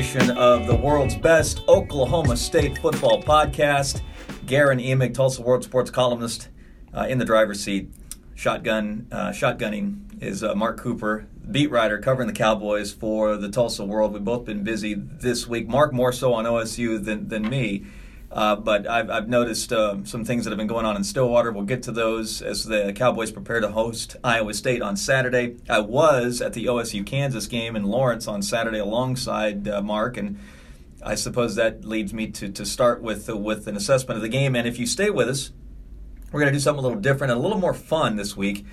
edition of the world's best Oklahoma State football podcast. Guerin Emig, Tulsa World Sports columnist, uh, in the driver's seat. Shotgun, uh, shotgunning is uh, Mark Cooper, beat writer covering the Cowboys for the Tulsa World. We've both been busy this week. Mark more so on OSU than than me. Uh, but I've, I've noticed uh, some things that have been going on in Stillwater. We'll get to those as the Cowboys prepare to host Iowa State on Saturday. I was at the OSU Kansas game in Lawrence on Saturday alongside uh, Mark, and I suppose that leads me to, to start with uh, with an assessment of the game. And if you stay with us, we're going to do something a little different and a little more fun this week.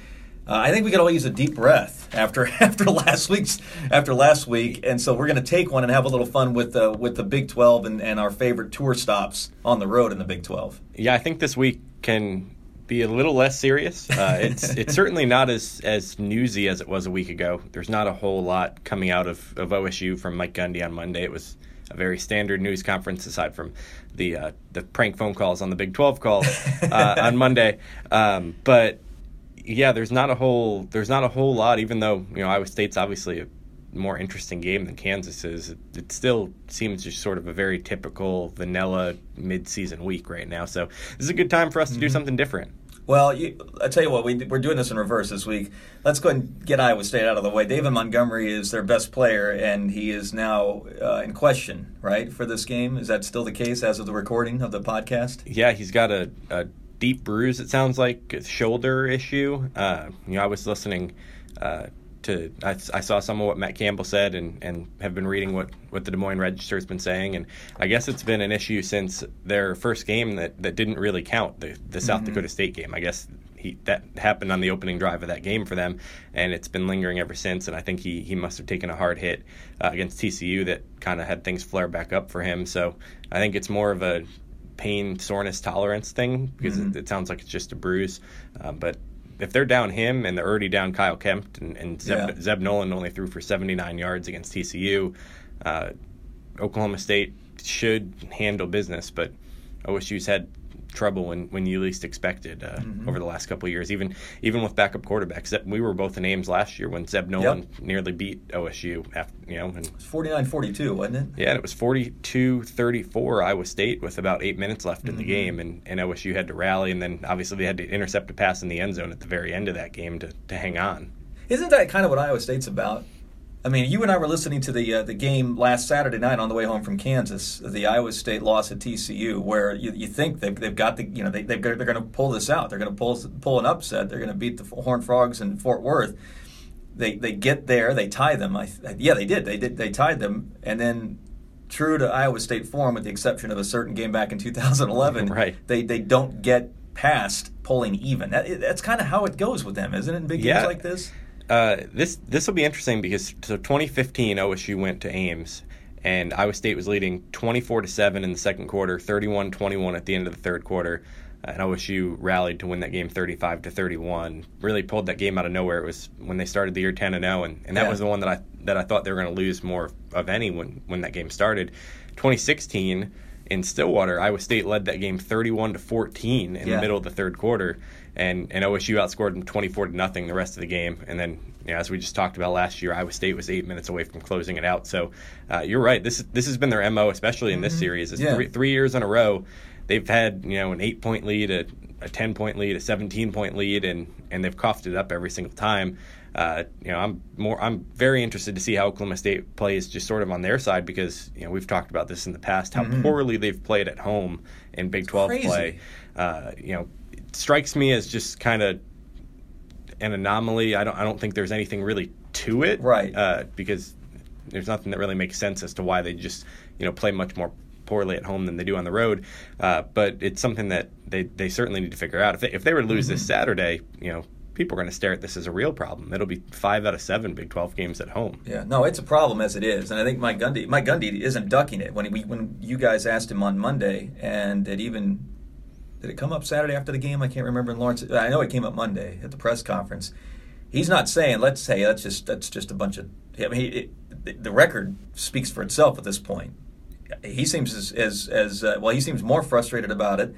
Uh, I think we could all use a deep breath after after last week's after last week, and so we're going to take one and have a little fun with the with the Big Twelve and, and our favorite tour stops on the road in the Big Twelve. Yeah, I think this week can be a little less serious. Uh, it's it's certainly not as as newsy as it was a week ago. There's not a whole lot coming out of, of OSU from Mike Gundy on Monday. It was a very standard news conference aside from the uh, the prank phone calls on the Big 12 call uh, on Monday. Um, but yeah, there's not a whole there's not a whole lot. Even though you know Iowa State's obviously a more interesting game than Kansas is, it, it still seems just sort of a very typical vanilla midseason week right now. So this is a good time for us to mm-hmm. do something different. Well, you, I tell you what, we, we're doing this in reverse this week. Let's go and get Iowa State out of the way. David Montgomery is their best player, and he is now uh, in question, right, for this game. Is that still the case as of the recording of the podcast? Yeah, he's got a, a deep bruise. It sounds like a shoulder issue. Uh, you know, I was listening uh, to I, I, saw some of what Matt Campbell said and, and have been reading what, what the Des Moines Register has been saying and I guess it's been an issue since their first game that, that didn't really count the the South mm-hmm. Dakota State game. I guess he that happened on the opening drive of that game for them and it's been lingering ever since and I think he he must have taken a hard hit uh, against TCU that kind of had things flare back up for him. So I think it's more of a pain soreness tolerance thing because mm-hmm. it, it, sounds like it's just a bruise. Uh, but if they're down him and they're already down Kyle Kempt and, and Zeb, yeah. Zeb, Noland only threw for 79 yards against TCU, uh, Oklahoma State should handle business. But OSU's had trouble when, when you least expected uh, mm-hmm. over the last couple of years. Even even with backup quarterbacks, we were both in Ames last year when Zeb Noland yep. nearly beat OSU. After, you know, and, it was 49-42, wasn't it? Yeah, and it was 42-34 Iowa State with about eight minutes left mm-hmm. in the mm-hmm. game, and, and OSU had to rally, and then obviously they had to intercept a pass in the end zone at the very end of that game to, to hang on. Isn't that kind of what Iowa State's about? I mean, you and I were listening to the uh, the game last Saturday night on the way home from Kansas, the Iowa State loss at TCU, where you, you think they've, they've got the you know they they've got, they're going to pull this out, they're going to pull pull an upset, they're going to beat the Horned Frogs in Fort Worth. They they get there, they tie them. I, yeah, they did. They did. They tied them, and then true to Iowa State form, with the exception of a certain game back in 2011, right. they they don't get past pulling even. That, that's kind of how it goes with them, isn't it? In big yeah. games like this. Uh, this this will be interesting because so 2015 OSU went to Ames and Iowa State was leading 24 to 7 in the second quarter, 31-21 at the end of the third quarter. And OSU rallied to win that game 35 to 31. Really pulled that game out of nowhere. It was when they started the year 10 and 0 and, and that yeah. was the one that I that I thought they were going to lose more of any when when that game started. 2016 in Stillwater, Iowa State led that game 31 to 14 in yeah. the middle of the third quarter and and OSU outscored them 24 to nothing the rest of the game. And then, you know, as we just talked about last year, Iowa State was eight minutes away from closing it out. So uh, you're right. This this has been their mo, especially in this mm-hmm. series. It's yeah. three, three years in a row. They've had you know an eight point lead, a, a 10 point lead, a 17 point lead, and and they've coughed it up every single time. Uh, you know, I'm more. I'm very interested to see how Oklahoma State plays, just sort of on their side, because you know we've talked about this in the past, how mm-hmm. poorly they've played at home in Big 12 Crazy. play. Uh, you know, strikes me as just kind of an anomaly. I don't I don't think there's anything really to it, right? Uh, because there's nothing that really makes sense as to why they just you know play much more poorly at home than they do on the road. Uh, but it's something that they, they certainly need to figure out. If they, if they were to lose mm-hmm. this Saturday, you know, people are going to stare at this as a real problem. It'll be five out of seven Big 12 games at home. Yeah, no, it's a problem as it is, and I think Mike Gundy, Mike Gundy isn't ducking it. When he, when you guys asked him on Monday, and it even did it come up Saturday after the game? I can't remember in Lawrence. I know it came up Monday at the press conference. He's not saying let's say that's just that's just a bunch of. I mean, it, the record speaks for itself at this point. He seems as as, as uh, well. He seems more frustrated about it,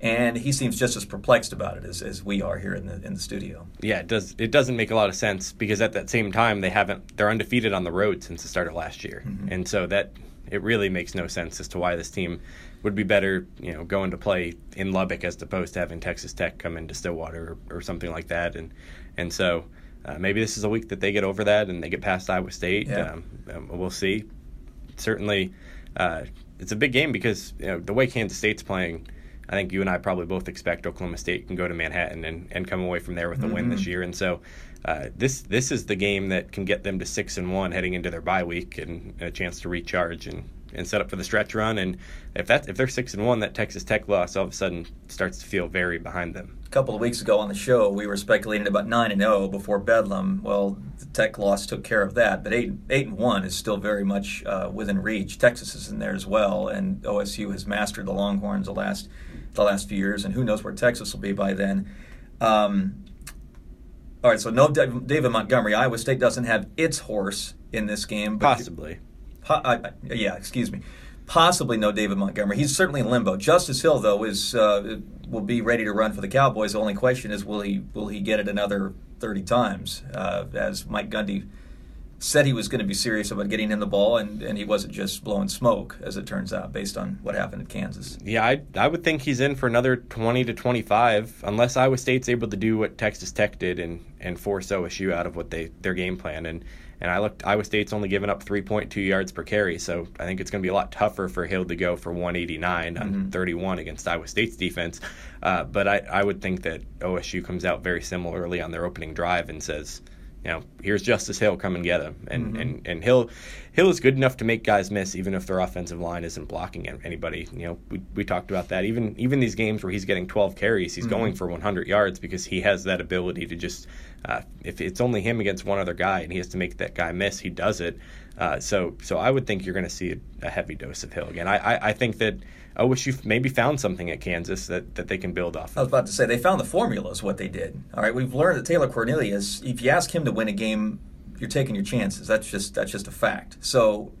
and he seems just as perplexed about it as, as we are here in the in the studio. Yeah, it does. It doesn't make a lot of sense because at that same time they haven't. They're undefeated on the road since the start of last year, mm-hmm. and so that it really makes no sense as to why this team would be better, you know, going to play in Lubbock as opposed to having Texas Tech come into Stillwater or, or something like that, and and so. Uh, maybe this is a week that they get over that and they get past Iowa State. Yeah. Um, um, we'll see. Certainly, uh, it's a big game because you know, the way Kansas State's playing, I think you and I probably both expect Oklahoma State can go to Manhattan and, and come away from there with a mm-hmm. win this mm-hmm. year. And so uh, this this is the game that can get them to six and one heading into their bye week and, a chance to recharge and, and set up for the stretch run. And if that if they're six and one, that Texas Tech loss all of a sudden starts to feel very behind them. A couple of weeks ago on the show, we were speculating about nine and zero oh before Bedlam. Well, the Tech loss took care of that, but eight eight and one is still very much uh, within reach. Texas is in there as well, and OSU has mastered the Longhorns the last the last few years, and who knows where Texas will be by then. Um, all right, so no David Montgomery. Iowa State doesn't have its horse in this game. Possibly. Po- I, yeah, excuse me. Possibly no David Montgomery. He's certainly in limbo. Justice Hill, though, is uh, will be ready to run for the Cowboys. The only question is, will he will he get it another thirty times? Uh, as Mike Gundy said he was going to be serious about getting him the ball, and, and he wasn't just blowing smoke, as it turns out, based on what happened at Kansas. Yeah, I, I would think he's in for another 20 to 25, unless Iowa State's able to do what Texas Tech did and, and force OSU out of what they their game plan. And and I looked, Iowa State's only given up 3.2 yards per carry, so I think it's going to be a lot tougher for Hill to go for 189 mm-hmm. on 31 against Iowa State's defense. Uh, but I, I would think that OSU comes out very similarly on their opening drive and says – you know, here's Justice Hill, come and get him. And, mm-hmm. and, and Hill Hill is good enough to make guys miss, even if their offensive line isn't blocking anybody. You know, we, we talked about that. Even even these games where he's getting 12 carries, he's mm-hmm. going for 100 yards because he has that ability to just, uh, if it's only him against one other guy and he has to make that guy miss, he does it. Uh, so so I would think you're going to see a, a, heavy dose of Hill again. I, I, I think that OSU maybe found something at Kansas that, that they can build off. Of. I was about to say they found the formula is what they did. All right, we've learned that Taylor Cornelius, if you ask him to win a game, you're taking your chances. That's just that's just a fact. So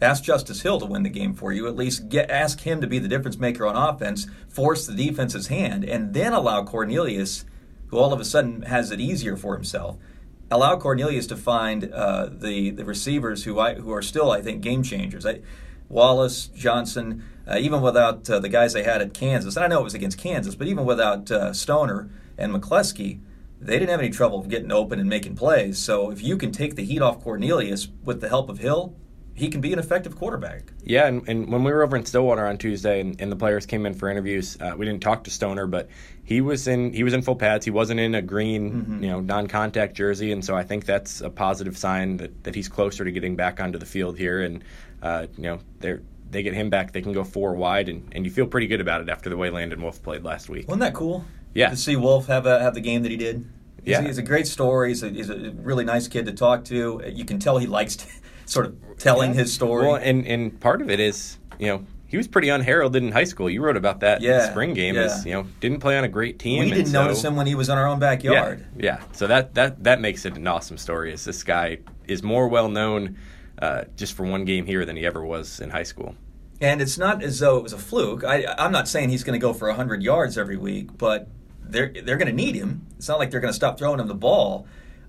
ask Justice Hill to win the game for you. At least get ask him to be the difference maker on offense, force the defense's hand, and then allow Cornelius, who all of a sudden has it easier for himself, allow Cornelius to find uh, the the receivers who I who are still I think game changers. I, Wallace, Johnson, uh, even without uh, the guys they had at Kansas, and I know it was against Kansas, but even without uh, Stoner and McCleskey, they didn't have any trouble getting open and making plays. So if you can take the heat off Cornelius with the help of Hill, he can be an effective quarterback. Yeah, and, and when we were over in Stillwater on Tuesday, and, and the players came in for interviews, uh, we didn't talk to Stoner, but he was in he was in full pads. He wasn't in a green, mm-hmm. you know, non-contact jersey, and so I think that's a positive sign that, that he's closer to getting back onto the field here. And uh, you know, they're they get him back, they can go four wide, and, and you feel pretty good about it after the way Landon Wolf played last week. Wasn't that cool? Yeah. To see Wolf have a, have the game that he did. He's, yeah. he's a great story. He's a, he's a really nice kid to talk to. You can tell he likes to, sort of telling yeah. his story. Well, and, and part of it is, you know, he was pretty unheralded in high school. You wrote about that yeah, spring game. Yeah. As, you know, didn't play on a great team. We didn't so, notice him when he was in our own backyard. Yeah, yeah. So that that that makes it an awesome story. Is this guy is more well known uh, just for one game here than he ever was in high school. And it's not as though it was a fluke. I, I'm not saying he's going to go for 100 yards every week, but they're they're going to need him. It's not like they're going to stop throwing him the ball.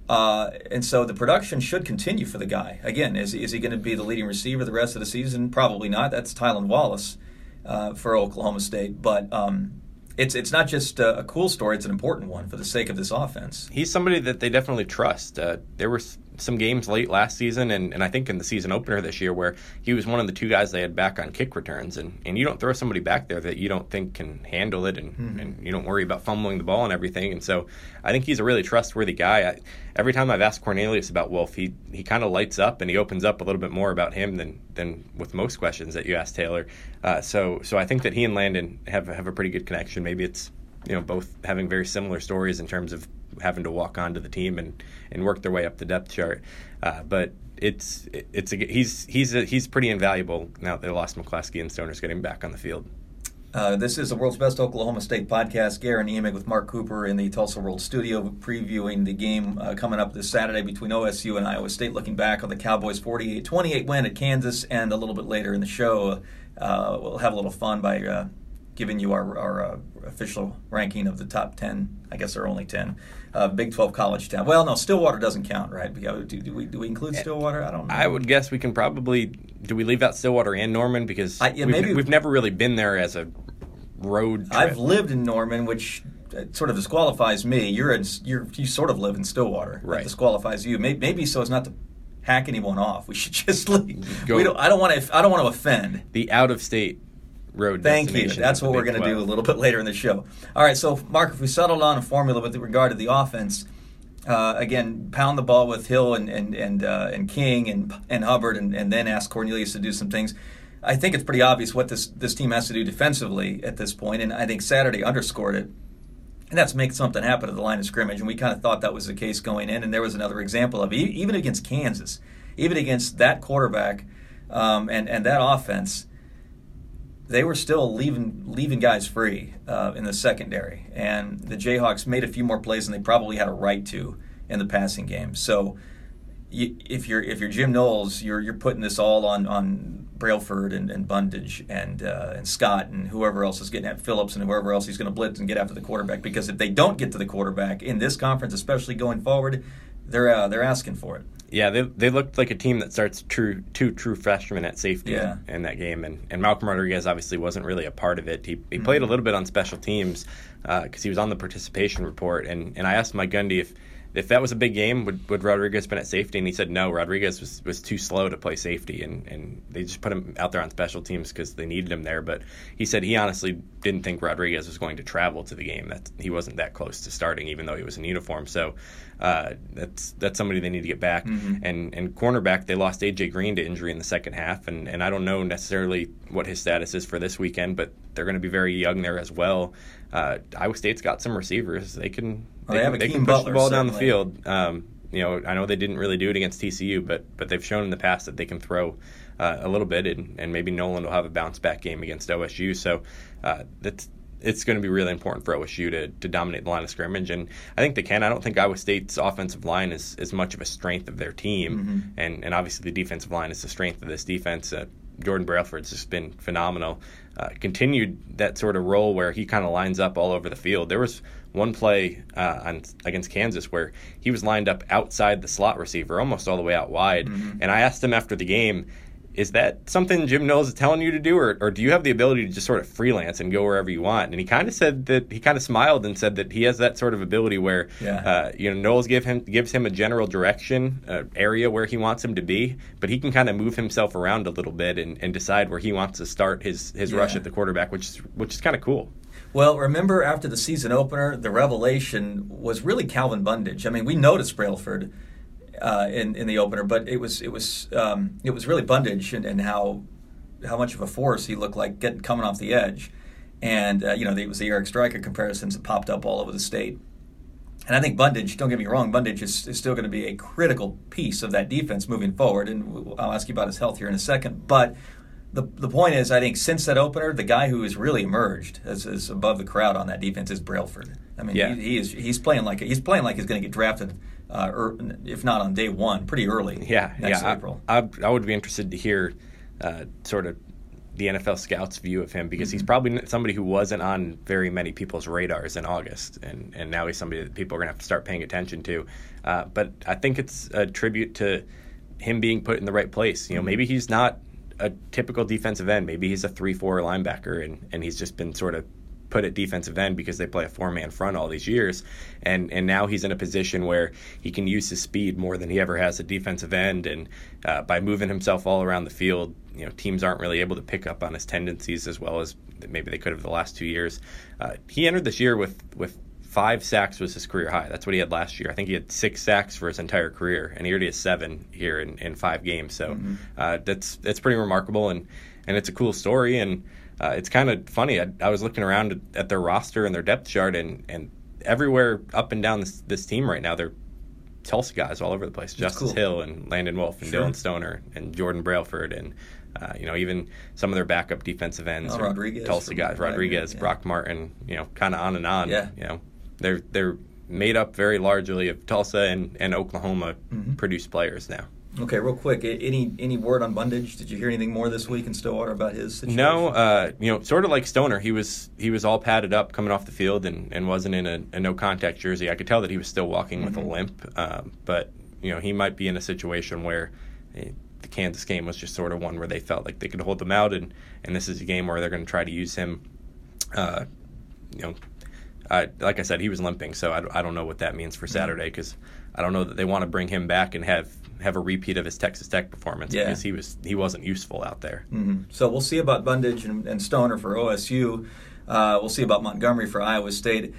Uh, and so the production should continue for the guy. Again, is, is he going to be the leading receiver the rest of the season? Probably not. That's Tylan Wallace uh, for Oklahoma State. But um, it's it's not just a, a, cool story; it's an important one for the sake of this offense. He's somebody that they definitely trust. Uh, there was some games late last season, and, and I think in the season opener this year, where he was one of the two guys they had back on kick returns. And, and you don't throw somebody back there that you don't think can handle it, and, mm-hmm. and you don't worry about fumbling the ball and everything. And so I think he's a really trustworthy guy. I, every time I've asked Cornelius about Wolf, he, he kind of lights up and he opens up a little bit more about him than, than with most questions that you ask Taylor. Uh, so so I think that he and Landon have have a pretty good connection. Maybe it's you know both having very similar stories in terms of having to walk onto the team and, and work their way up the depth chart. Uh, but it's it's a, he's he's a, he's pretty invaluable now that they lost McCleskey and Stoner's getting back on the field. Uh, this is the world's best Oklahoma State podcast. Guerin Emig with Mark Cooper in the Tulsa World Studio, previewing the game uh, coming up this Saturday between OSU and Iowa State. Looking back on the Cowboys' 48-28 win at Kansas, and a little bit later in the show, uh, we'll have a little fun by uh, giving you our, our uh, official ranking of the top 10. I guess there are only 10. Uh, Big 12 college town. Well, no, Stillwater doesn't count, right? Do, do, we, do we include Stillwater? I don't know. I would guess we can probably. Do we leave out Stillwater and Norman? Because I, yeah, we've, maybe, we've never really been there as a road trip. I've lived in Norman, which uh, sort of disqualifies me. You're in, you're you sort of live in Stillwater. Right. That disqualifies you. Maybe, maybe so as not to hack anyone off. We should just leave. Go- We don't, I don't want to. I don't want to offend. the out of state road. Thank you. That's what we're going to do a little bit later in the show. All right, so Mark, if we settled on a formula with regard to the offense, uh, again, pound the ball with Hill and and and, uh, and King and and Hubbard, and, and then ask Cornelius to do some things. I think it's pretty obvious what this this team has to do defensively at this point, and I think Saturday underscored it. And that's make something happen at the line of scrimmage, and we kind of thought that was the case going in. And there was another example of it, even against Kansas, even against that quarterback um, and and that offense they were still leaving leaving guys free uh, in the secondary, and the Jayhawks made a few more plays than they probably had a right to in the passing game. So, you, if you're if you're Jim Knowles, you're you're putting this all on on Brailford and, and Bundage and uh, and Scott and whoever else is getting at Phillips and whoever else he's going to blitz and get after the quarterback. Because if they don't get to the quarterback in this conference, especially going forward, they're uh, they're asking for it. Yeah, they they looked like a team that starts true two true freshmen at safety Yeah. in that game, and and Malcolm Rodriguez obviously wasn't really a part of it. He he played a little bit on special teams because he was on the participation report, and and I asked Mike Gundy if. If that was a big game, would, would Rodriguez been at safety? And he said no. Rodriguez was, was too slow to play safety, and, and they just put him out there on special teams because they needed him there. But he said he honestly didn't think Rodriguez was going to travel to the game. That he wasn't that close to starting, even though he was in uniform. So uh, that's that's somebody they need to get back. And and cornerback, they lost AJ Green to injury in the second half, and and I don't know necessarily what his status is for this weekend, but they're going to be very young there as well. Uh, Iowa State's got some receivers; they can Well, they have they Hakeem can push Butler, the ball down the field. Um, you know, I know they didn't really do it against TCU, but but they've shown in the past that they can throw uh, a little bit, and, and maybe Noland will have a bounce back game against OSU. So uh, that's it's going to be really important for OSU to, to dominate the line of scrimmage, and I think they can. I don't think Iowa State's offensive line is as much of a strength of their team, and and obviously the defensive line is the strength of this defense. Uh, Jordan Brailford's just been phenomenal. Uh, continued that sort of role where he kind of lines up all over the field. There was one play uh, on against Kansas where he was lined up outside the slot receiver, almost all the way out wide. And I asked him after the game, "Is that something Jim Knowles is telling you to do, or, or do you have the ability to just sort of freelance and go wherever you want?" And he kind of said that he kind of smiled and said that he has that sort of ability where Yeah. uh, you know Knowles give him gives him a general direction uh, area where he wants him to be, but he can kind of move himself around a little bit and, and decide where he wants to start his his rush at the quarterback, which is which is kind of cool. Well, remember after the season opener, the revelation was really Calvin Bundage. I mean, we noticed Brailford uh, in in the opener, but it was it was um, it was really Bundage and, and how how much of a force he looked like getting coming off the edge. And uh, you know, it was the Eric Striker comparisons that popped up all over the state. And I think Bundage, don't get me wrong, Bundage is, is still going to be a critical piece of that defense moving forward. And I'll ask you about his health here in a second. But the, the point is, I think since that opener, the guy who has really emerged as, as above the crowd on that defense is Brailford. I mean, Yeah. he, he is he's playing like he's playing like he's going to get drafted, uh, er, if not on day one, pretty early. Yeah, next yeah. April. I, I, I would be interested to hear uh, sort of the NFL scouts' view of him because Mm-hmm. he's probably somebody who wasn't on very many people's radars in August, and, and now he's somebody that people are going to have to start paying attention to. Uh, but I think it's a tribute to him being put in the right place. Mm-hmm. You know, maybe he's not a typical defensive end. Maybe he's a three-four linebacker, and, and he's just been sort of put at defensive end because they play a four man front all these years. And and now he's in a position where he can use his speed more than he ever has at defensive end. And uh, by moving himself all around the field, you know, teams aren't really able to pick up on his tendencies as well as maybe they could have the last two years. Uh, he entered this year with with five sacks was his career high. That's what he had last year. I think he had six sacks for his entire career, and he already has seven here in, in five games. So uh, that's that's pretty remarkable, and and it's a cool story, and uh, it's kind of funny. I, I was looking around at, at their roster and their depth chart, and and everywhere up and down this this team right now, they're Tulsa guys all over the place. Justice cool. Hill and Landon Wolf and Sure. Dillon Stoner and Jordan Brailford and. Uh, you know, even some of their backup defensive ends, Oh, Rodriguez Tulsa guys, Rodriguez, yeah. Brock Martin, you know, kind of on and on. Yeah. You know, they're they're made up very largely of Tulsa and, and Oklahoma Mm-hmm. produced players now. Okay, real quick, any any word on Bundage? Did you hear anything more this week in Stillwater about his situation? No, uh, you know, sort of like Stoner, he was he was all padded up coming off the field and, and wasn't in a, a no contact jersey. I could tell that he was still walking with a limp, um, but you know he might be in a situation where eh, the Kansas game was just sort of one where they felt like they could hold them out, and and this is a game where they're going to try to use him. Uh, you know, uh, like I said, he was limping, so I, I don't know what that means for Saturday because I don't know that they want to bring him back and have have a repeat of his Texas Tech performance Yeah. because he was he wasn't useful out there. Mhm. So we'll see about Bundage and, and Stoner for OSU. Uh, we'll see about Montgomery for Iowa State.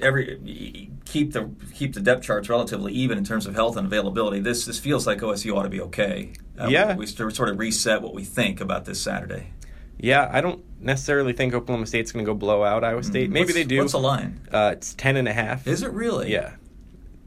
Every keep the keep the depth charts relatively even in terms of health and availability. This this feels like OSU ought to be okay. Uh, Yeah. we, we sort of reset what we think about this Saturday. Yeah, I don't necessarily think Oklahoma State's going to go blow out Iowa State. Maybe. What's- they do. What's the line? Uh, it's ten and a half. Is it really? Yeah,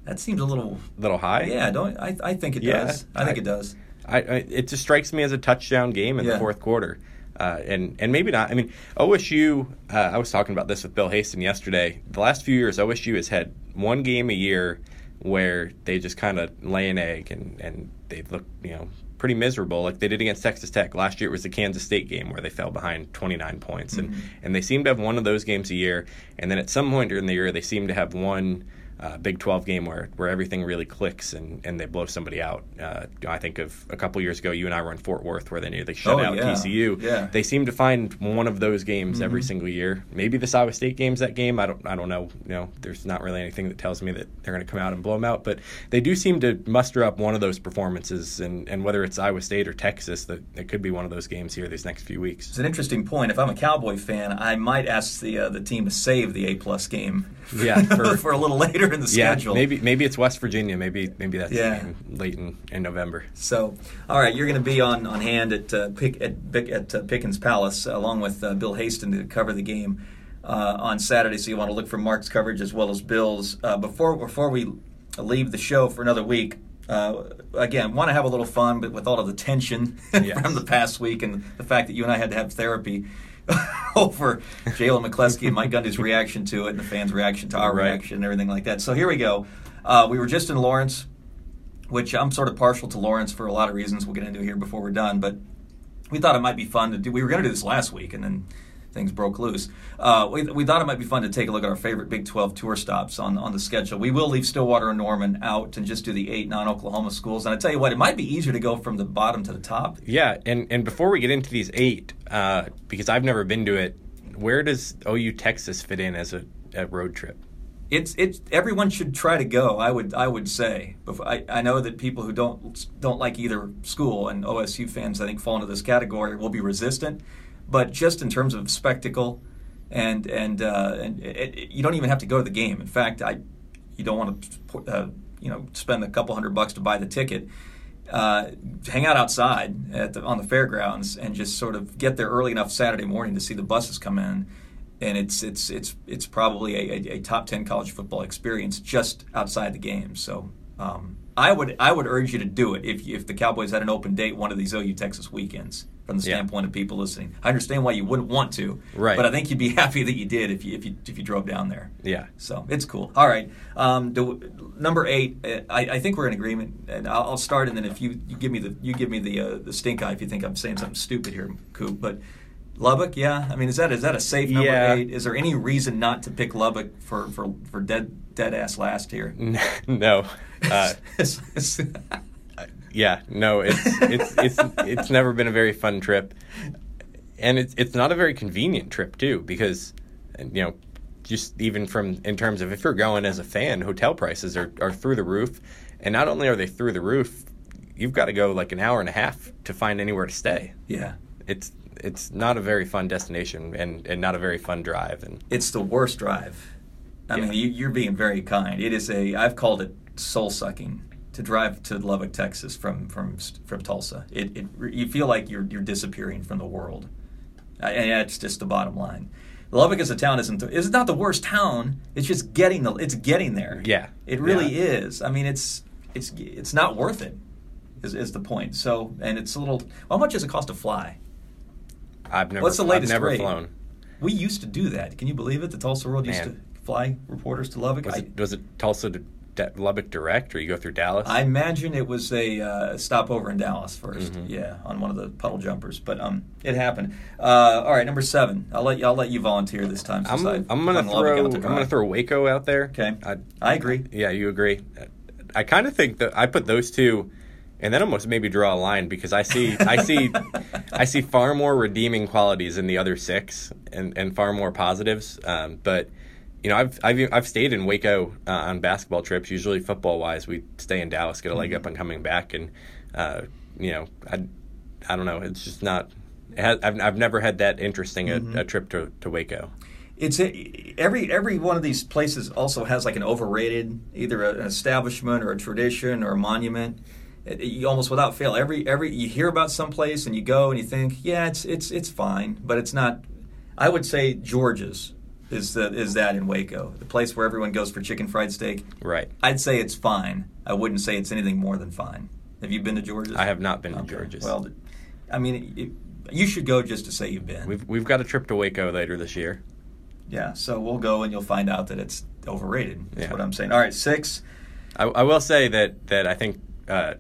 That seems a little. little high. Yeah, don't I? I think it Yeah, does. I think I- it does. I, I, it just strikes me as a touchdown game in Yeah. the fourth quarter, uh, and and maybe not. I mean, OSU. Uh, I was talking about this with Bill Haisten yesterday. The last few years, OSU has had one game a year where they just kind of lay an egg and and they look you know pretty miserable. Like they did against Texas Tech. Last year it was the Kansas State game where they fell behind 29 points. And mm-hmm. and they seem to have one of those games a year. And then at some point during the year they seem to have one uh, Big 12 game where, where everything really clicks and, and they blow somebody out. Uh, I think of a couple years ago, you and I were in Fort Worth where they nearly shut Oh, out yeah. TCU. Yeah. Mm-hmm. They seem to find one of those games every single year. Maybe this Iowa State game's that game. I don't I don't know. You know, there's not really anything that tells me that they're going to come out and blow them out. But they do seem to muster up one of those performances, and, and whether it's Iowa State or Texas, that it could be one of those games here these next few weeks. It's an interesting point. If I'm a Cowboy fan, I might ask the uh, the team to save the A plus game. Yeah, for, for- a little later in the Yeah, schedule. maybe maybe it's West Virginia. Maybe maybe that's Yeah. late in, in November. So, all right, you're going to be on, on hand at uh, Pick, at, at uh, Pickens Palace along with uh, Bill Haisten to cover the game uh, on Saturday. So you want to look for Mark's coverage as well as Bill's. Uh, before before we leave the show for another week, uh, again, want to have a little fun, but with all of the tension Yes. from the past week and the fact that you and I had to have therapy. over Jalen McCleskey and Mike Gundy's reaction to it and the fans' reaction to our Right. reaction and everything like that. So here we go. Uh, we were just in Lawrence which I'm sort of partial to Lawrence for a lot of reasons we'll get into here before we're done. But we thought it might be fun to do. We were going to do this last week, and then things broke loose. Uh, we, we thought it might be fun to take a look at our favorite Big 12 tour stops on, on the schedule. We will leave Stillwater and Norman out and just do the eight non Oklahoma schools. And I tell you what, it might be easier to go from the bottom to the top. Yeah, and, and before we get into these eight, uh, because I've never been to it, where does OU Texas fit in as a, a road trip? It's it's everyone should try to go. I would I would say. I, I know that people who don't don't like either school and OSU fans I think fall into this category will be resistant, but just in terms of spectacle, and and uh, and it, it- you don't even have to go to the game. In fact, I you don't want to uh, you know spend a couple hundred bucks to buy the ticket. Uh, hang out outside at the, on the fairgrounds and just sort of get there early enough Saturday morning to see the buses come in and it's it's it's it's probably a, a, a top ten college football experience just outside the game. So um, I would I would urge you to do it if if the Cowboys had an open date one of these OU Texas weekends. From the Yeah. standpoint of people listening, I understand why you wouldn't want to, Right. But I think you'd be happy that you did if you if you if you drove down there. Yeah. So it's cool. All right. Um, do, number eight. uh, I, I think we're in agreement, and I'll, I'll start. And then if you, you give me the you give me the uh, the stink eye if you think I'm saying something stupid here, Coop. But Lubbock, yeah. I mean, is that is that a safe number Yeah. eight? Is there any reason not to pick Lubbock for for, for dead dead ass last here? no. Uh, yeah, no, it's it's it's it's never been a very fun trip, and it's it's not a very convenient trip too because, you know, just even from in terms of if you're going as a fan, hotel prices are are through the roof, and not only are they through the roof, you've got to go like an hour and a half to find anywhere to stay. yeah. It's it's not a very fun destination and and not a very fun drive and It's the worst drive. I Yeah. mean, you, you're being very kind. It is a. I've called it soul sucking to drive to Lubbock, Texas from from from Tulsa. It, it you feel like you're you're disappearing from the world. And that's just the bottom line. Lubbock as a town isn't is not the worst town. It's just getting the it's getting there. Yeah. it really Yeah. is. I mean, it's it's it's not worth it. Is, is the point? So, and it's a little. How much does it cost to fly? I've never What's the latest I've never rate? flown. We used to do that. Can you believe it? The Tulsa World used to fly reporters to Lubbock. Was it was it Tulsa to D- Lubbock direct, or you go through Dallas. I imagine it was a uh, stopover in Dallas 1st Yeah, on one of the puddle jumpers, but um, it happened. Uh, all right, number seven. I'll let you. I'll let you volunteer this time. I'm, I I'm gonna throw out to I'm gonna throw Waco out there. Okay, I, I agree. yeah, you agree. I kind of think that I put those two, and then almost maybe draw a line because I see I see I see far more redeeming qualities in the other six and, and far more positives. Um, but you know, I've I've I've stayed in Waco uh, on basketball trips. Usually, football wise, we stay in Dallas, get a leg up on coming back, and uh, you know, I I don't know. It's just not. It has, I've I've never had that interesting a, a trip to, to Waco. It's a, every every one of these places also has like an overrated either an establishment or a tradition or a monument. It- you almost without fail every every you hear about some place and you go and you think yeah it's it's it's fine but it's not. I would say George's is the is that in Waco the place where everyone goes for chicken fried steak. Right. I'd say it's fine. I wouldn't say it's anything more than fine. Have you been to George's? I have not been to Okay. George's. Well, I mean, it, you should go just to say you've been. We've we've got a trip to Waco later this year. Yeah, so we'll go and you'll find out that it's overrated. That's Yeah. what I'm saying. All right, six. I, I will say that that I think uh,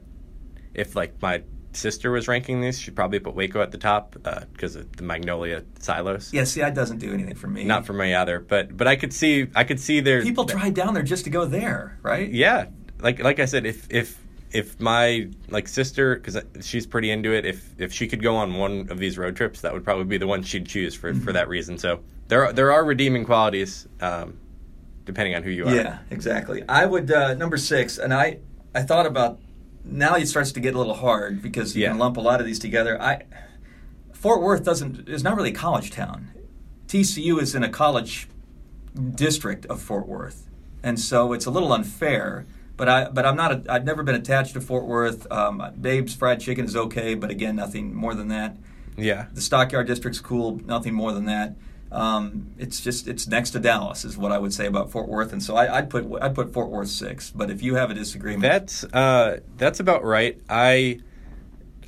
if like my sister was ranking these, she'd probably put Waco at the top because of the Magnolia silos. Yeah, see, that doesn't do anything for me. Not for me either, but but I could see I could see there people drive down there just to go there, right? Yeah, like like I said, if if if my like sister because she's pretty into it, if if she could go on one of these road trips, that would probably be the one she'd choose for Mm-hmm. for that reason. So there are, there are redeeming qualities. Um, depending on who you are. Yeah, exactly. I would uh, number six, and I I thought about now it starts to get a little hard because you Yeah. can lump a lot of these together. I Fort Worth doesn't is not really a college town. TCU is in a college district of Fort Worth, and so it's a little unfair. But I but I'm not a, I've never been attached to Fort Worth. Um, Babe's fried chicken is okay, but again, nothing more than that. Yeah. The Stockyard District's cool, nothing more than that. Um, it's just it's next to Dallas is what I would say about Fort Worth, and so I, I'd put I'd put Fort Worth six. But if you have a disagreement, That's uh, that's about right. I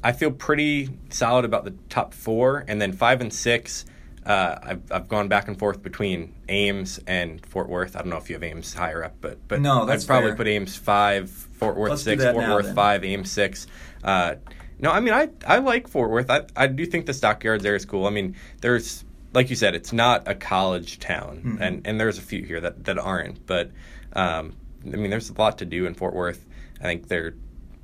I feel pretty solid about the top four, and then five and six. Uh, I've I've gone back and forth between Ames and Fort Worth. I don't know if you have Ames higher up, but but No, that's I'd probably fair. put Ames five, Fort Worth Let's six, Fort now, Worth then. five, Ames six. Uh, no, I mean I I like Fort Worth. I I do think the stockyards there is cool. I mean there's like you said, it's not a college town, Mhm. and and there's a few here that that aren't, but. Um, I mean, there's a lot to do in Fort Worth. I think their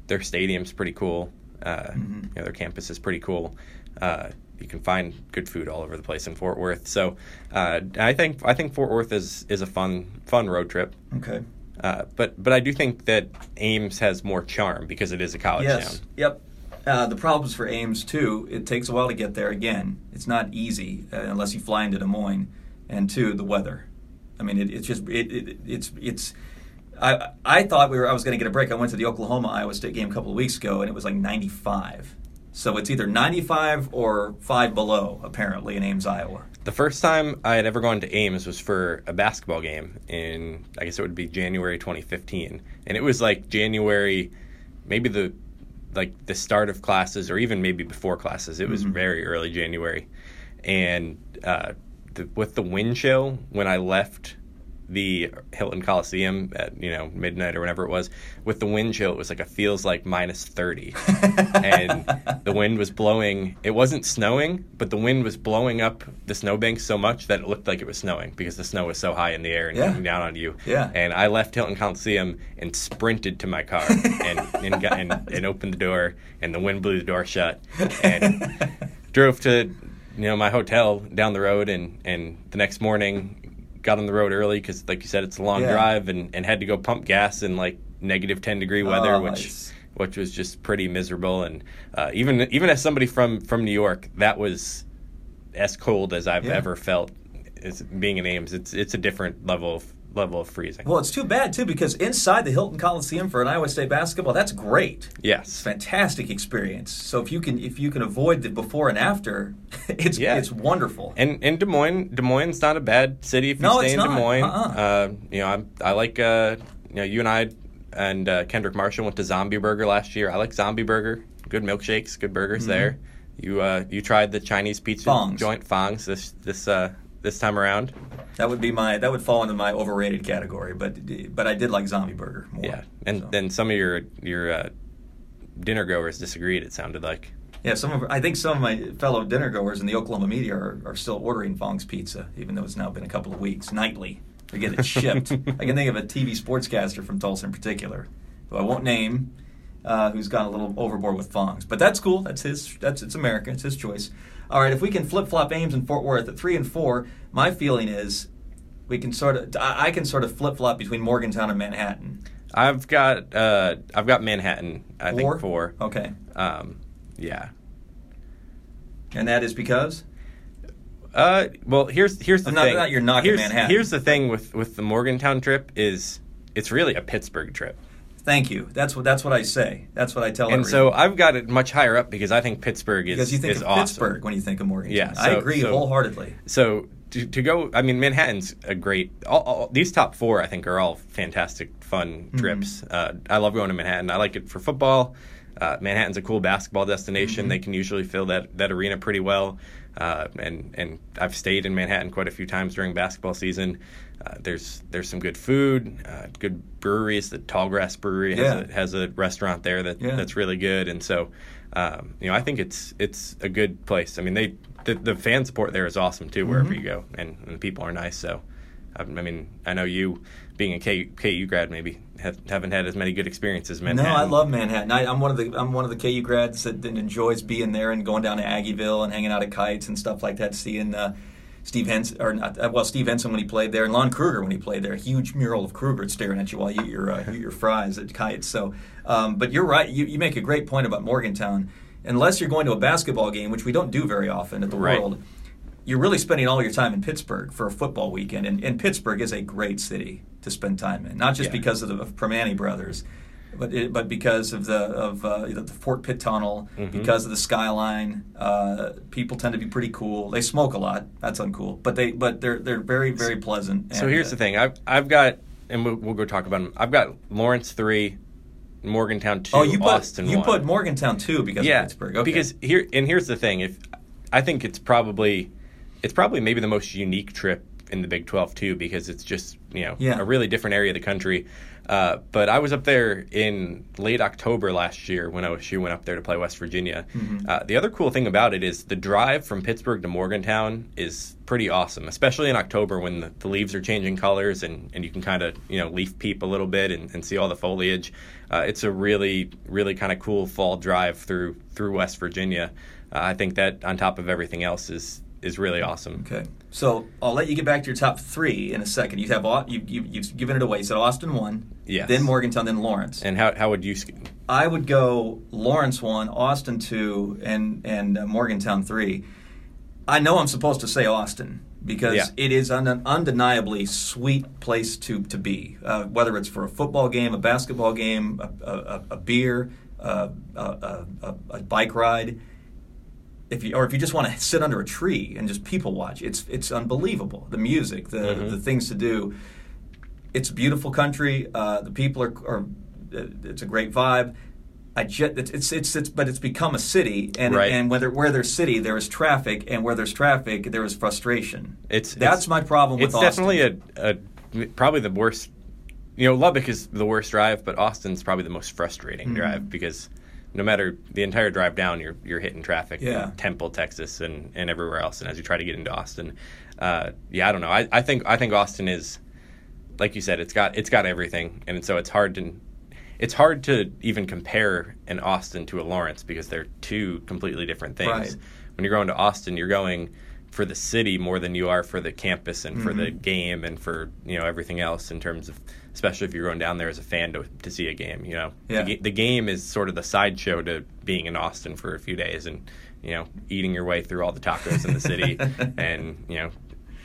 their stadium's pretty cool. Uh, Mhm. you know, their campus is pretty cool. Uh, you can find good food all over the place in Fort Worth. So uh, I think I think Fort Worth is is a fun fun road trip. okay. Uh, but but I do think that Ames has more charm because it is a college Yes. town. Yep. Uh, the problems for Ames too. It takes a while to get there. Again, it's not easy uh, unless you fly into Des Moines. And two, the weather. I mean, it, it's just it, it, it's it's. I I thought we were I was going to get a break. I went to the Oklahoma Iowa State game a couple of weeks ago, and it was like 95. So it's either 95 or five below, apparently in Ames, Iowa. The first time I had ever gone to Ames was for a basketball game in, I guess it would be January 2015, and it was like January, maybe the, like the start of classes or even maybe before classes. It was Mhm. very early January, and uh, the, with the wind chill when I left the Hilton Coliseum at you know midnight or whenever it was, with the wind chill, it was like a feels like minus 30 and the wind was blowing. It wasn't snowing, but the wind was blowing up the snowbanks so much that it looked like it was snowing because the snow was so high in the air and Yeah. coming down on you. Yeah. And I left Hilton Coliseum and sprinted to my car and and, got, and and opened the door and the wind blew the door shut and drove to you know my hotel down the road and and the next morning got on the road early because like you said it's a long Yeah. drive and and had to go pump gas in like negative 10 degree weather Oh, which it's- which was just pretty miserable. And uh, even even as somebody from from New York, that was as cold as I've Yeah. ever felt. As being in Ames, it's it's a different level of level of freezing. Well, it's too bad too because inside the Hilton Coliseum for an Iowa State basketball, that's great. Yes, fantastic experience. So if you can if you can avoid the before and after, it's Yeah. it's wonderful. and in Des Moines, Des Moines not a bad city if you No, stay it's in Des not. Moines. Uh-uh. Uh, you know, I'm, I like uh, you know you and I and uh, Kendrick Marshall went to Zombie Burger last year. I like Zombie Burger. Good milkshakes, good burgers Mm-hmm. there. You uh, you tried the Chinese pizza Fongs. joint Fongs this this uh, this time around. That would be my that would fall into my overrated category, but but I did like Zombie Burger more. Yeah, and so. then some of your your uh, dinner goers disagreed. It sounded like. Yeah, some of I think some of my fellow dinner goers in the Oklahoma media are, are still ordering Fong's Pizza, even though it's now been a couple of weeks nightly. They get it shipped. I can think of a TV sportscaster from Tulsa in particular, who I won't name, uh, who's gone a little overboard with Fong's. But that's cool. That's his. That's it's America. It's his choice. All right, if we can flip flop Ames and Fort Worth at three and four, my feeling is we can sort of I can sort of flip flop between Morgantown and Manhattan. I've got uh, I've got Manhattan. I Four? think four. Okay, Um, yeah. and that is because Uh, well, here's here's the I'm not- thing. not you're knocking here's, Manhattan. Here's the thing with with the Morgantown trip is it's really a Pittsburgh trip, thank you. That's what that's what I say. That's what I tell. and everyone. so I've got it much higher up because I think Pittsburgh is because you think is of awesome. Pittsburgh when you think of Morgantown. Yeah, I agree so- wholeheartedly. So to, to go, I mean, Manhattan's a great. All, all, these top four, I think, are all fantastic, fun Mm-hmm. trips. Uh, I love going to Manhattan. I like it for football. Uh, Manhattan's a cool basketball destination. Mm-hmm. They can usually fill that that arena pretty well. Uh, and and I've stayed in Manhattan quite a few times during basketball season. Uh, there's there's some good food, uh, good breweries. The Tallgrass Brewery has, Yeah. a, has a restaurant there that Yeah. that's really good. And so, um, you know, I think it's it's a good place. I mean, they the, the fan support there is awesome too, wherever Mm-hmm. you go, and, and the people are nice. So, I, mean, I know you being a KU grad maybe have, haven't had as many good experiences. Manhattan. No, I love Manhattan. I, I'm one of the I'm one of the KU grads that, that enjoys being there and going down to Aggieville and hanging out at Kite's and stuff like that. Seeing uh, Steve Henson or not, uh, well Steve Henson when he played there and Lon Kruger when he played there. A huge mural of Kruger staring at you while you eat your uh, eat your fries at Kite's. So, um, but you're right. You, you make a great point about Morgantown. Unless you're going to a basketball game, which we don't do very often at the Right. World, you're really spending all your time in Pittsburgh for a football weekend, and, and Pittsburgh is a great city to spend time in. Not just Yeah. because of the Primanti brothers, but it, but because of the of uh, the Fort Pitt Tunnel, Mhm. because of the skyline. Uh, people tend to be pretty cool. They smoke a lot. That's uncool, but they but they're they're very very pleasant. So here's uh, the thing. I've I've got, and we'll, we'll go talk about them. I've got Lawrence three, Morgantown two, Oh, you put Austin you one. put Morgantown two because yeah, of Pittsburgh. Okay. because here and here's the thing. If I think it's probably it's probably maybe the most unique trip in the Big Twelve too, because it's just you know Yeah. a really different area of the country. Uh, but I was up there in late October last year when OSU went up there to play West Virginia. Mm-hmm. Uh, the other cool thing about it is the drive from Pittsburgh to Morgantown is pretty awesome, especially in October when the, the leaves are changing colors and, and you can kind of you know leaf peep a little bit and, and see all the foliage. Uh, it's a really really kind of cool fall drive through through West Virginia. Uh, I think that on top of everything else is is really awesome. Okay, so I'll let you get back to your top three in a second. You have you, you you've given it away. You said Austin one, Yes. then Morgantown, then Lawrence. And how how would you? I would go Lawrence one, Austin two, and and uh, Morgantown three. I know I'm supposed to say Austin because Yeah. it is an undeniably sweet place to to be. Uh, whether it's for a football game, a basketball game, a, a, a beer, uh, a, a bike ride. If you, or if you just want to sit under a tree and just people watch, it's it's unbelievable. The music, the Mhm. the things to do. It's a beautiful country. Uh, the people are, are, it's a great vibe. I just, it's, it's it's it's but it's become a city, and Right. and whether where there's city there is traffic, and where there's traffic there is frustration. It's That's it's- my problem with Austin. It's Austin. definitely a, a probably the worst. You know, Lubbock is the worst drive, but Austin's probably the most frustrating Mhm. drive because no matter the entire drive down, you're you're hitting traffic Yeah. in Temple, Texas, and, and everywhere else. And as you try to get into Austin, uh, yeah, I don't know. I, I think I think Austin is, like you said, it's got it's got everything, and so it's hard to. It's hard to even compare an Austin to a Lawrence because they're two completely different things Right. when you're going to Austin, you're going for the city more than you are for the campus and for the Mhm. game and for you know everything else in terms of especially if you're going down there as a fan to, to see a game you know Yeah. the, the game is sort of the sideshow to being in Austin for a few days and you know eating your way through all the tacos in the city and you know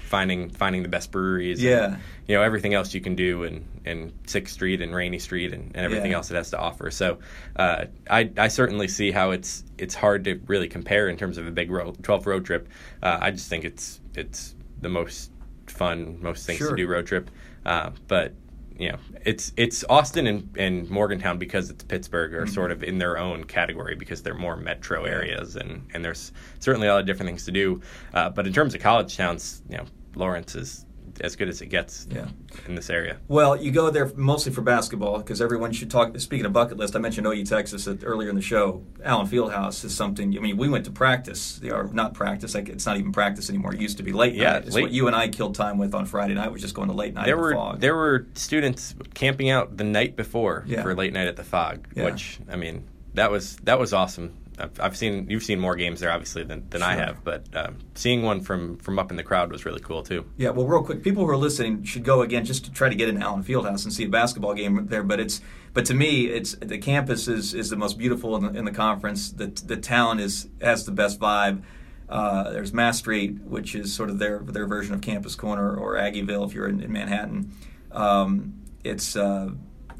finding finding the best breweries Yeah. and, you know everything else you can do in in Sixth Street and Rainey Street and, and everything Yeah. else it has to offer. So uh, I I certainly see how it's it's hard to really compare in terms of a big road, twelve road trip. Uh, I just think it's it's the most fun, most things Sure. to do road trip. Uh, but you know, it's it's Austin and, and Morgantown because it's Pittsburgh are sort of in their own category because they're more metro areas and, and there's certainly a lot of different things to do. Uh, but in terms of college towns, you know, Lawrence is as good as it gets Yeah. in this area. Well, you go there mostly for basketball because everyone should talk. Speaking of bucket list, I mentioned OU Texas earlier in the show. Allen Fieldhouse is something. I mean, we went to practice, or not practice. Like it's not even practice anymore. It used to be late Yeah, night. It's late- what you and I killed time with on Friday night. Was just going to late night. There at the were Phog. there were students camping out the night before Yeah. for late night at the Phog, Yeah. which I mean that was that was awesome. I've, I've seen you've seen more games there obviously than, than I have, but um, seeing one from from up in the crowd was really cool too. Yeah, well, real quick, people who are listening should go again just to try to get in Allen Fieldhouse and see a basketball game there. But it's, but to me, it's the campus is, is the most beautiful in the, in the conference. The the town is has the best vibe. Uh, there's Mass Street, which is sort of their their version of Campus Corner or Aggieville if you're in, in Manhattan. Um, it's uh,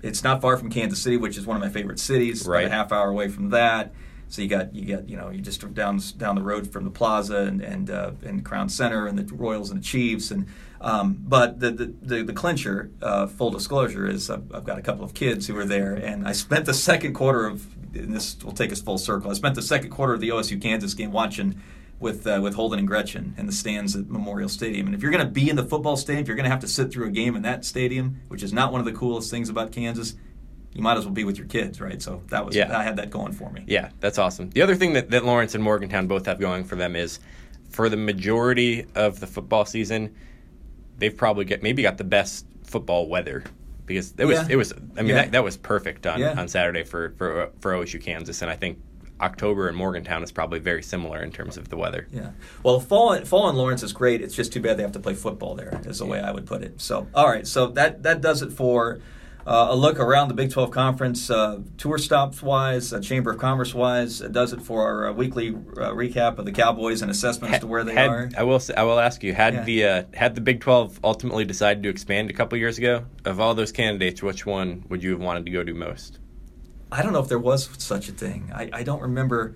it's not far from Kansas City, which is one of my favorite cities. About Right. a half hour away from that. So you got you got you know you just down down the road from the Plaza and and uh, and Crown Center and the Royals and the Chiefs and um, but the the the, the clincher uh, full disclosure is I've, I've got a couple of kids who were there and I spent the second quarter of this will take us full circle I spent the second quarter of the OSU Kansas game watching with uh, with Holden and Gretchen in the stands at Memorial Stadium. And if you're going to be in the football stadium if you're going to have to sit through a game in that stadium which is not one of the coolest things about Kansas you might as well be with your kids right so that was Yeah. I had that going for me Yeah, that's awesome. The other thing that, that Lawrence and Morgantown both have going for them is for the majority of the football season, they've probably get maybe got the best football weather because it was Yeah. it was I mean Yeah. that, that was perfect on, Yeah. on Saturday for, for for OSU Kansas and I think October in Morgantown is probably very similar in terms of the weather. Yeah. Well, fall fall in Lawrence is great. It's just too bad they have to play football there. Is the way I would put it. So, all right. So that that does it for. Uh, a look around the Big 12 Conference, uh, tour stops wise, uh, Chamber of Commerce wise. It does it for our uh, weekly uh, recap of the Cowboys and assessment as to where they had, are. I will say, I will ask you had Yeah. the uh, had the Big Twelve ultimately decided to expand a couple years ago of all those candidates, which one would you have wanted to go to most? I don't know if there was such a thing. I, I don't remember.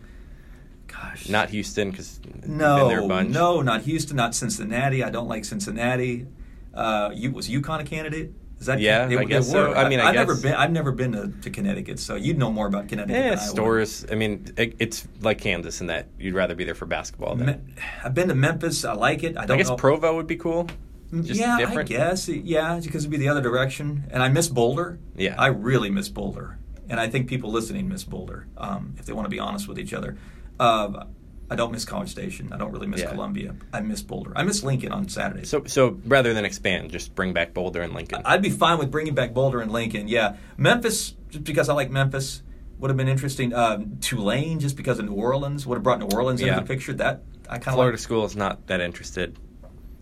Gosh. Not Houston because No, been there a bunch. no, not Houston, not Cincinnati. I don't like Cincinnati. Uh, you, was UConn a candidate? Is that Yeah, I guess so. I mean, I have never been. I've never been to, to Connecticut, so you'd know more about Connecticut. Yeah, than I would. stores. I mean, it, it's like Kansas in that you'd rather be there for basketball. Than, Me- I've been to Memphis. I like it. I I don't I guess know. Provo would be cool. Just yeah, different. I guess. Yeah, because it'd be the other direction. And I miss Boulder. Yeah. I really miss Boulder, and I think people listening miss Boulder um, if they want to be honest with each other. Uh, I don't miss College Station. I don't really miss Yeah. Columbia. I miss Boulder. I miss Lincoln on Saturdays. So, so rather than expand, just bring back Boulder and Lincoln. I'd be fine with bringing back Boulder and Lincoln. Yeah, Memphis, just because I like Memphis, would have been interesting. Um, Tulane, just because of New Orleans, would have brought New Orleans Yeah. into the picture. That I kind of Florida like. school is not that interested.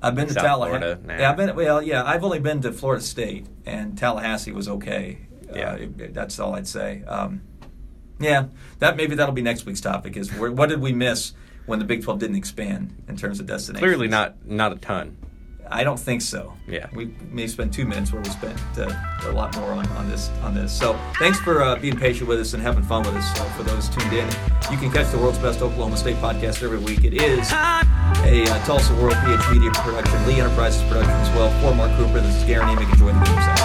I've been to Tallahassee. Florida, nah. Yeah, I've been. Well, yeah, I've only been to Florida State, and Tallahassee was okay. Yeah. uh, it- that's all I'd say. Um, yeah, that maybe that'll be next week's topic. Is where, what did we miss when the Big Twelve didn't expand in terms of destinations? Clearly, not not a ton. I don't think so. Yeah. we may spend two minutes where we spent uh, a lot more on, on this on this. So thanks for uh, being patient with us and having fun with us. Uh, for those tuned in, you can catch the world's best Oklahoma State podcast every week. It is a uh, Tulsa World BH Media production, Lee Enterprises production as well. For Mark Cooper, this is Guerin Emig. Enjoy the game.